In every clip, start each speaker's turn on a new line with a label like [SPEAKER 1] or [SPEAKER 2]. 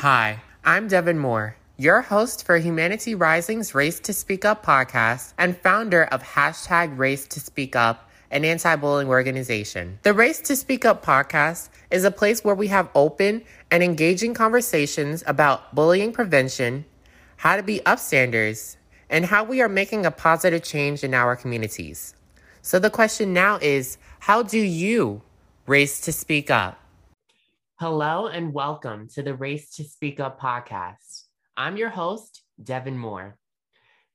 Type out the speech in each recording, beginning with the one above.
[SPEAKER 1] Hi, I'm Devin Moore, your host for Humanity Rising's Race to Speak Up podcast and founder of hashtag Race to Speak Up, an anti bullying organization. The Race to Speak Up podcast is a place where we have open and engaging conversations about bullying prevention, how to be upstanders, and how we are making a positive change in our communities. So the question now is how do you race to speak up? Hello and welcome to the Race to Speak Up podcast. I'm your host, Devin Moore.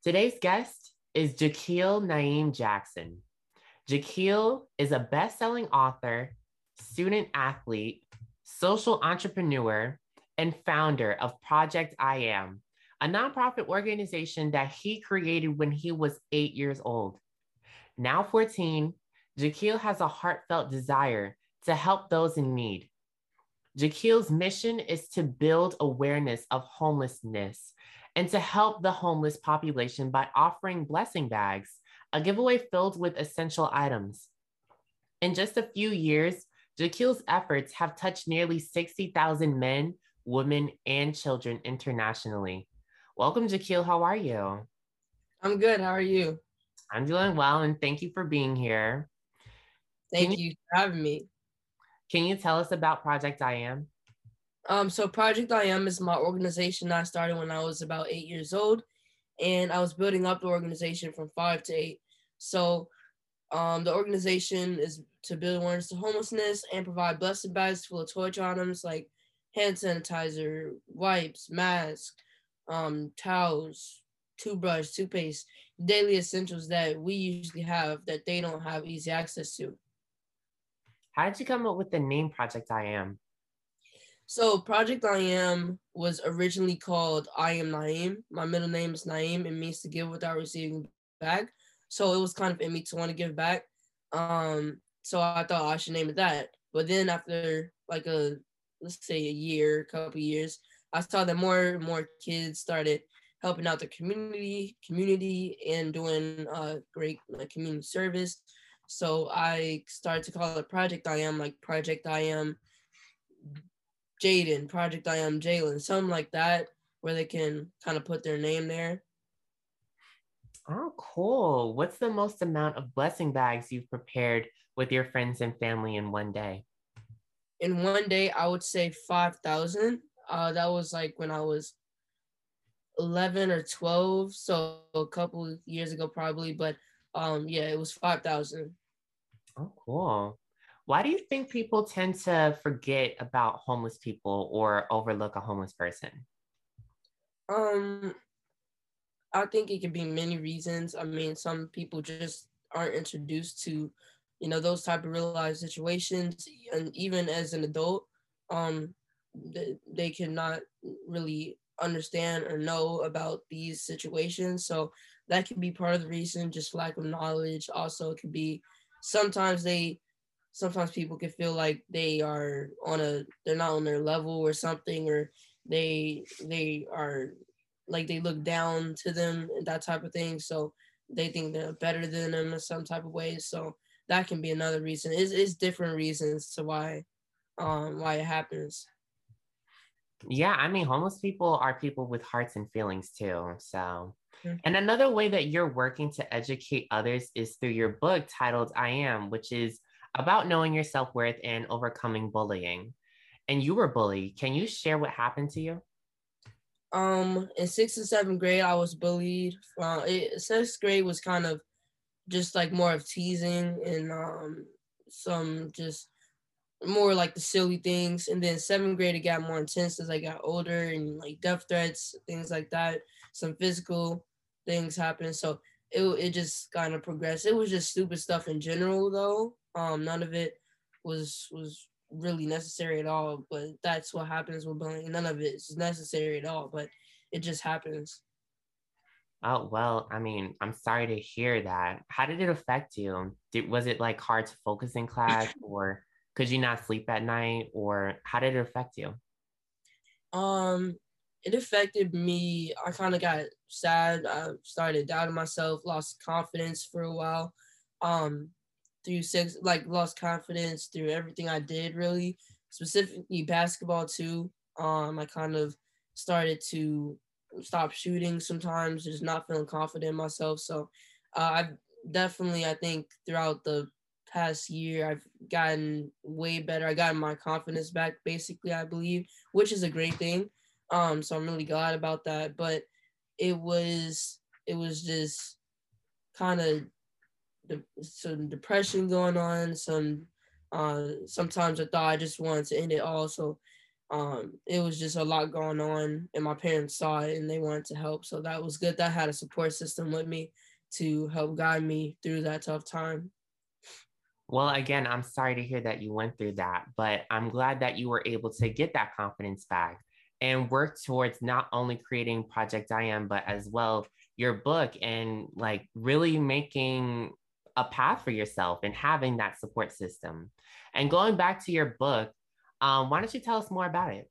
[SPEAKER 1] Today's guest is Jahkil Naeem Jackson. Jahkil is a best selling author, student athlete, social entrepreneur, and founder of Project I Am, a nonprofit organization that he created when he was eight years old. Now 14, Jahkil has a heartfelt desire to help those in need Jahkil's mission is to build awareness of homelessness and to help the homeless population by offering blessing bags, a giveaway filled with essential items. In just a few years, Jahkil's efforts have touched nearly 60,000 men, women, and children internationally. Welcome, Jahkil. How are you?
[SPEAKER 2] I'm good. How are you?
[SPEAKER 1] I'm doing well, and thank you for being here.
[SPEAKER 2] Thank you, you for having me.
[SPEAKER 1] Can you tell us about Project I Am?
[SPEAKER 2] Um, so Project I Am is my organization I started when I was about eight years old, and I was building up the organization from five to eight. So, um, the organization is to build awareness to homelessness and provide blessed bags full of toiletry items like hand sanitizer, wipes, masks, um, towels, toothbrush, toothpaste, daily essentials that we usually have that they don't have easy access to.
[SPEAKER 1] How did you come up with the name Project I Am?
[SPEAKER 2] So Project I Am was originally called I Am Naeem. My middle name is Naeem. It means to give without receiving back. So it was kind of in me to want to give back. Um, so I thought I should name it that. But then after like a let's say a year, a couple years, I saw that more and more kids started helping out the community, community, and doing uh, great like community service. So I started to call it Project I Am, like Project I Am Jaden, Project I Am Jalen, something like that, where they can kind of put their name there.
[SPEAKER 1] Oh, cool. What's the most amount of blessing bags you've prepared with your friends and family in one day?
[SPEAKER 2] In one day, I would say 5,000. Uh, that was like when I was 11 or 12. So a couple years ago, probably. But um, yeah, it was 5,000.
[SPEAKER 1] Oh, cool. Why do you think people tend to forget about homeless people or overlook a homeless person?
[SPEAKER 2] Um, I think it could be many reasons. I mean, some people just aren't introduced to, you know, those type of real life situations, and even as an adult, um, they, they cannot really understand or know about these situations. So that could be part of the reason, just lack of knowledge. Also, it could be sometimes they sometimes people can feel like they are on a they're not on their level or something or they they are like they look down to them and that type of thing. So they think they're better than them in some type of way. So that can be another reason. It's, it's different reasons to why um why it happens
[SPEAKER 1] yeah i mean homeless people are people with hearts and feelings too so and another way that you're working to educate others is through your book titled I Am, which is about knowing your self worth and overcoming bullying. And you were bullied. Can you share what happened to you?
[SPEAKER 2] Um, in sixth and seventh grade, I was bullied. Uh, it, sixth grade was kind of just like more of teasing and um, some just more like the silly things. And then seventh grade, it got more intense as I got older and like death threats, things like that, some physical things happened. So it it just kind of progressed. It was just stupid stuff in general though. Um, none of it was was really necessary at all. But that's what happens with bullying. None of it is necessary at all, but it just happens.
[SPEAKER 1] Oh well, I mean, I'm sorry to hear that. How did it affect you? Did was it like hard to focus in class, or could you not sleep at night, or how did it affect you?
[SPEAKER 2] Um, it affected me. I kind of got sad. I started doubting myself, lost confidence for a while. Um, through six, like lost confidence through everything I did, really, specifically basketball too. Um, I kind of started to stop shooting sometimes, just not feeling confident in myself. So uh, I've definitely, I think, throughout the past year, I've gotten way better. I got my confidence back, basically, I believe, which is a great thing. Um, so I'm really glad about that. But it was, it was just kind of de- some depression going on. Some, uh, sometimes I thought I just wanted to end it all. So um, it was just a lot going on, and my parents saw it and they wanted to help. So that was good. That I had a support system with me to help guide me through that tough time.
[SPEAKER 1] Well, again, I'm sorry to hear that you went through that, but I'm glad that you were able to get that confidence back and work towards not only creating Project I Am, but as well your book and like really making a path for yourself and having that support system. And going back to your book, um, why don't you tell us more about it?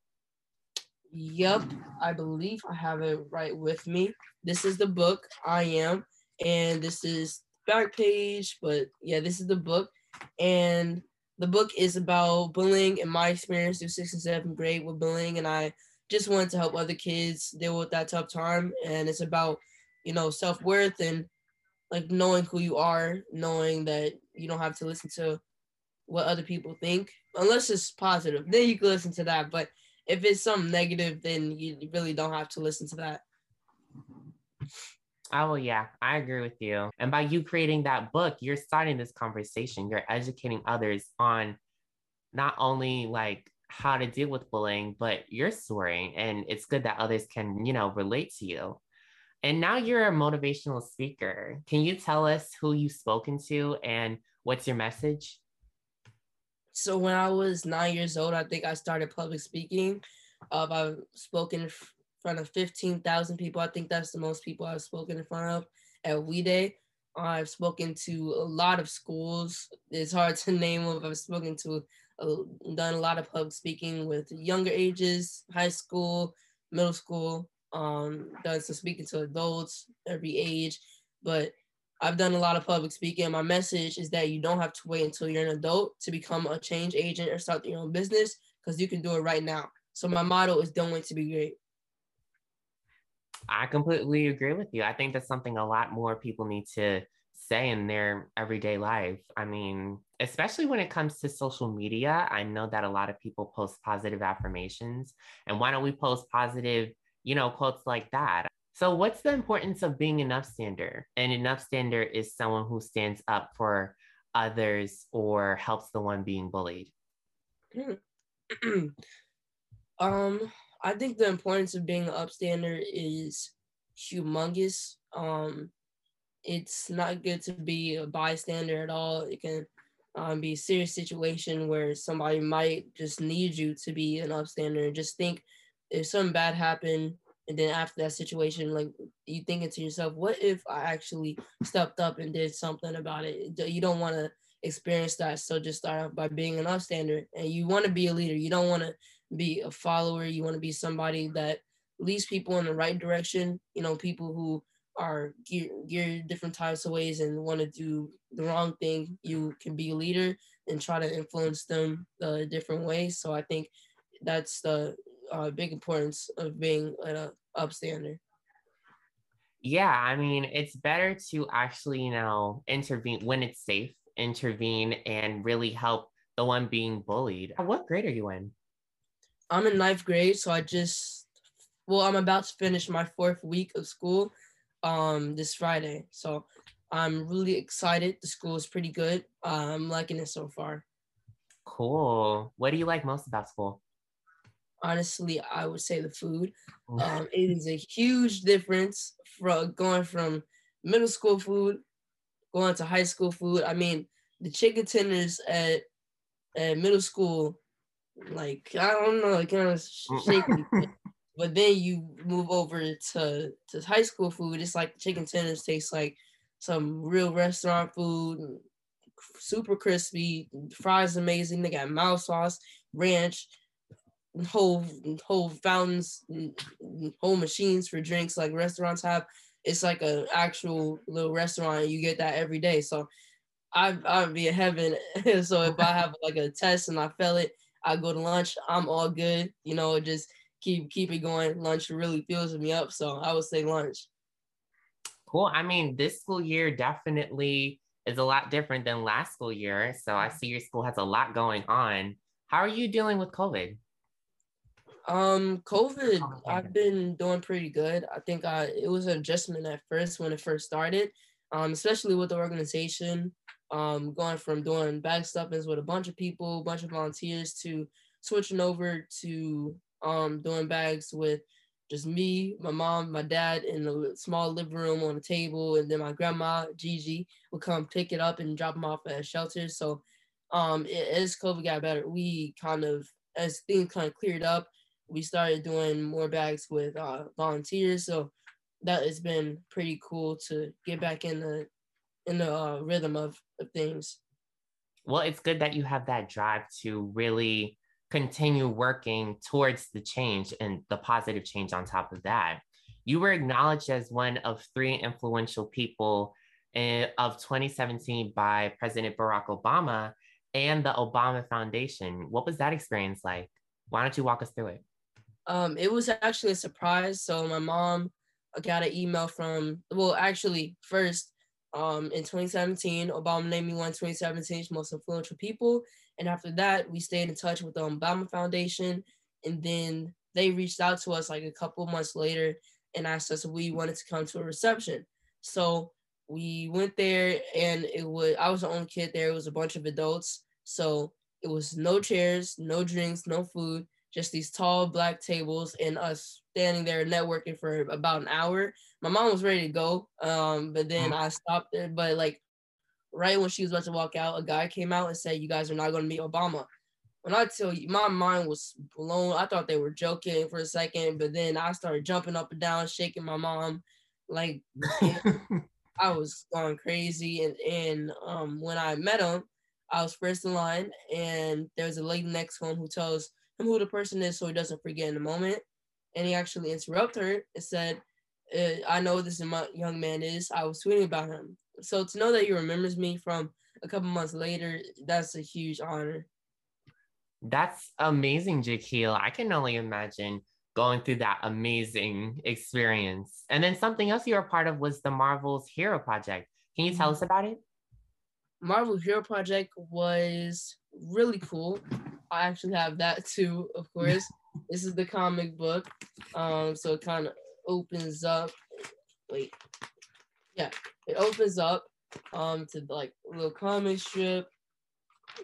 [SPEAKER 2] Yep, I believe I have it right with me. This is the book I am, and this is back page, but yeah, this is the book. And the book is about bullying and my experience through sixth and seventh grade with bullying. And I just wanted to help other kids deal with that tough time. And it's about, you know, self worth and like knowing who you are, knowing that you don't have to listen to what other people think, unless it's positive. Then you can listen to that. But if it's something negative, then you really don't have to listen to that.
[SPEAKER 1] Oh, yeah, I agree with you. And by you creating that book, you're starting this conversation. You're educating others on not only like how to deal with bullying, but your story. And it's good that others can, you know, relate to you. And now you're a motivational speaker. Can you tell us who you've spoken to and what's your message?
[SPEAKER 2] So when I was nine years old, I think I started public speaking. Uh, I've spoken front of 15,000 people. I think that's the most people I've spoken in front of at We Day. I've spoken to a lot of schools. It's hard to name them. I've spoken to, uh, done a lot of public speaking with younger ages, high school, middle school. Um, done some speaking to adults, every age. But I've done a lot of public speaking. My message is that you don't have to wait until you're an adult to become a change agent or start your own business because you can do it right now. So my motto is don't wait to be great.
[SPEAKER 1] I completely agree with you. I think that's something a lot more people need to say in their everyday life. I mean, especially when it comes to social media, I know that a lot of people post positive affirmations. And why don't we post positive, you know, quotes like that? So, what's the importance of being an upstander? And an upstander is someone who stands up for others or helps the one being bullied.
[SPEAKER 2] um, I think the importance of being an upstander is humongous. Um, it's not good to be a bystander at all. It can um, be a serious situation where somebody might just need you to be an upstander. And Just think if something bad happened, and then after that situation, like you thinking to yourself, what if I actually stepped up and did something about it? You don't want to experience that. So just start off by being an upstander, and you want to be a leader. You don't want to be a follower. You want to be somebody that leads people in the right direction. You know, people who are geared, geared different types of ways and want to do the wrong thing. You can be a leader and try to influence them uh, different ways. So I think that's the uh, big importance of being an upstander.
[SPEAKER 1] Yeah, I mean, it's better to actually, you know, intervene when it's safe, intervene and really help the one being bullied. What grade are you in?
[SPEAKER 2] I'm in ninth grade, so I just well, I'm about to finish my fourth week of school um this Friday. So I'm really excited. The school is pretty good. Uh, I'm liking it so far.
[SPEAKER 1] Cool. What do you like most about school?
[SPEAKER 2] honestly, I would say the food. Um, it is a huge difference from going from middle school food going to high school food. I mean, the chicken tenders at at middle school, like I don't know, it kind of shaky. but then you move over to to high school food. It's like chicken tenders taste like some real restaurant food, super crispy. Fries amazing. They got mild sauce, ranch whole whole fountains, whole machines for drinks like restaurants have. It's like an actual little restaurant. You get that every day. So I I'd be in heaven. so if I have like a test and I fail it, I go to lunch. I'm all good. You know, just keep keep it going. Lunch really fills me up, so I would say lunch.
[SPEAKER 1] Cool. I mean, this school year definitely is a lot different than last school year. So I see your school has a lot going on. How are you dealing with COVID?
[SPEAKER 2] Um, COVID, I've been doing pretty good. I think I it was an adjustment at first when it first started, um, especially with the organization. Um, going from doing bag stuffings with a bunch of people, a bunch of volunteers to switching over to um doing bags with just me, my mom, my dad in a small living room on a table, and then my grandma Gigi would come pick it up and drop them off at shelters. So, um, as COVID got better, we kind of as things kind of cleared up, we started doing more bags with uh, volunteers. So that has been pretty cool to get back in the in the uh, rhythm of, of things.
[SPEAKER 1] Well, it's good that you have that drive to really continue working towards the change and the positive change on top of that. You were acknowledged as one of three influential people in, of 2017 by President Barack Obama and the Obama Foundation. What was that experience like? Why don't you walk us through it?
[SPEAKER 2] Um, it was actually a surprise. So my mom got an email from, well, actually, first um, in 2017, Obama named me one 2017's most influential people. And after that, we stayed in touch with the Obama Foundation. And then they reached out to us like a couple months later and asked us if we wanted to come to a reception. So we went there and it was I was the only kid there. It was a bunch of adults. So it was no chairs, no drinks, no food, just these tall black tables and us standing there networking for about an hour. My mom was ready to go. Um, but then mm. I stopped there. But like right when she was about to walk out, a guy came out and said, You guys are not going to meet Obama. When I tell you, my mind was blown. I thought they were joking for a second, but then I started jumping up and down, shaking my mom. Like, I was going crazy. And, and um, when I met him, I was first in line, and there was a lady next to him who tells him who the person is so he doesn't forget in the moment. And he actually interrupted her and said, uh, I know this young man is. I was tweeting about him. So to know that he remembers me from a couple months later, that's a huge honor.
[SPEAKER 1] That's amazing, Jahkil. I can only imagine going through that amazing experience. And then something else you were part of was the Marvel's Hero Project. Can you tell us about it?
[SPEAKER 2] Marvel Hero Project was really cool. I actually have that too, of course. this is the comic book. Um, so it kind of opens up. Wait, yeah, it opens up um to like a little comic strip.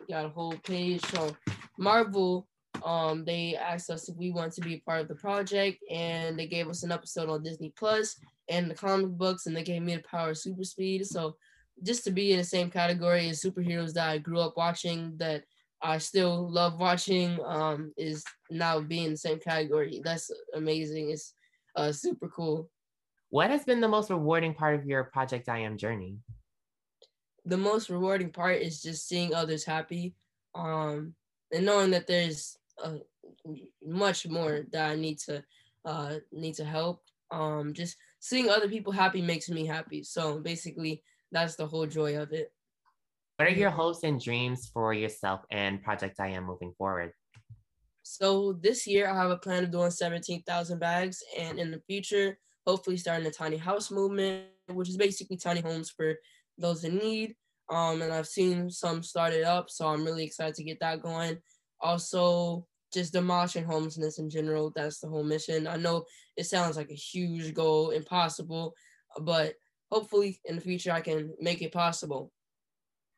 [SPEAKER 2] Got a whole page. So Marvel, um, they asked us if we want to be a part of the project, and they gave us an episode on Disney Plus and the comic books, and they gave me the power of super speed. So just to be in the same category as superheroes that I grew up watching, that I still love watching, um, is now being in the same category. That's amazing. It's uh, super cool.
[SPEAKER 1] What has been the most rewarding part of your Project I Am journey?
[SPEAKER 2] The most rewarding part is just seeing others happy, um, and knowing that there's uh, much more that I need to uh, need to help. Um, just seeing other people happy makes me happy. So basically, that's the whole joy of it.
[SPEAKER 1] What are your hopes and dreams for yourself and Project I Am moving forward?
[SPEAKER 2] So this year I have a plan of doing 17,000 bags and in the future, hopefully starting a tiny house movement, which is basically tiny homes for those in need. Um, and I've seen some started up, so I'm really excited to get that going. Also, just demolishing homelessness in general. That's the whole mission. I know it sounds like a huge goal, impossible, but hopefully in the future I can make it possible.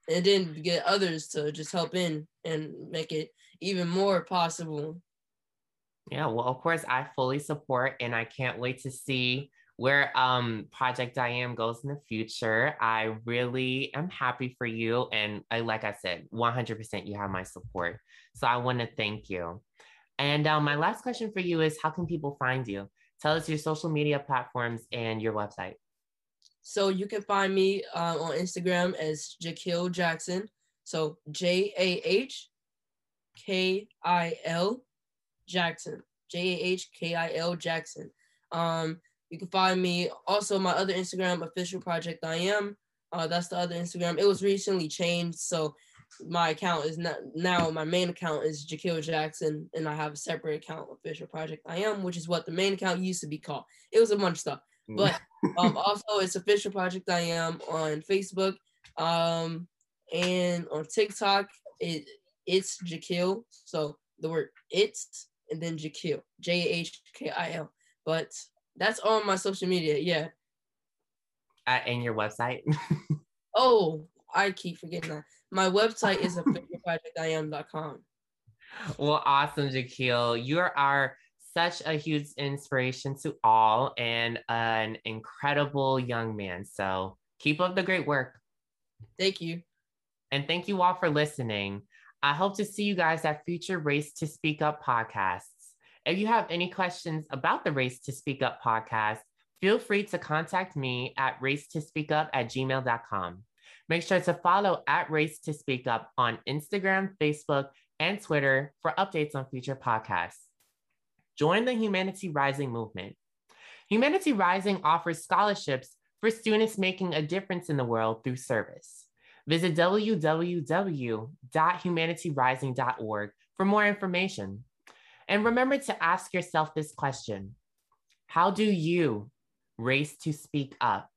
[SPEAKER 2] And then get others to just help in and make it even more possible.
[SPEAKER 1] Yeah, well, of course, I fully support, and I can't wait to see where um Project I Am goes in the future. I really am happy for you, and I, like I said, 100% you have my support. So I want to thank you. And um, my last question for you is, how can people find you? Tell us your social media platforms and your website.
[SPEAKER 2] So you can find me uh, on Instagram as Jahkil Jackson. So J A H K I L Jackson. J A H K I L Jackson. Um, you can find me also my other Instagram, official project I am. Uh, that's the other Instagram. It was recently changed, so my account is not now my main account is Jahkil Jackson, and I have a separate account, official project I am, which is what the main account used to be called. It was a bunch of stuff. But um, also it's official project I am on Facebook, um, and on TikTok it it's Jahkil. So the word it's and then Jahkil, J H K I L. But that's on my social media. Yeah.
[SPEAKER 1] Uh, and your website.
[SPEAKER 2] oh, I keep forgetting that. My website is officialprojectiam.com.
[SPEAKER 1] Well, awesome, Jahkil. You are such a huge inspiration to all and an incredible young man. So keep up the great work.
[SPEAKER 2] Thank you.
[SPEAKER 1] And thank you all for listening. I hope to see you guys at future Race to Speak Up podcasts. If you have any questions about the Race to Speak Up podcast, feel free to contact me at race to speak up at gmail.com. Make sure to follow at Race to Speak Up on Instagram, Facebook, and Twitter for updates on future podcasts. Join the Humanity Rising movement. Humanity Rising offers scholarships for students making a difference in the world through service. Visit www.humanityrising.org for more information. And remember to ask yourself this question How do you race to speak up?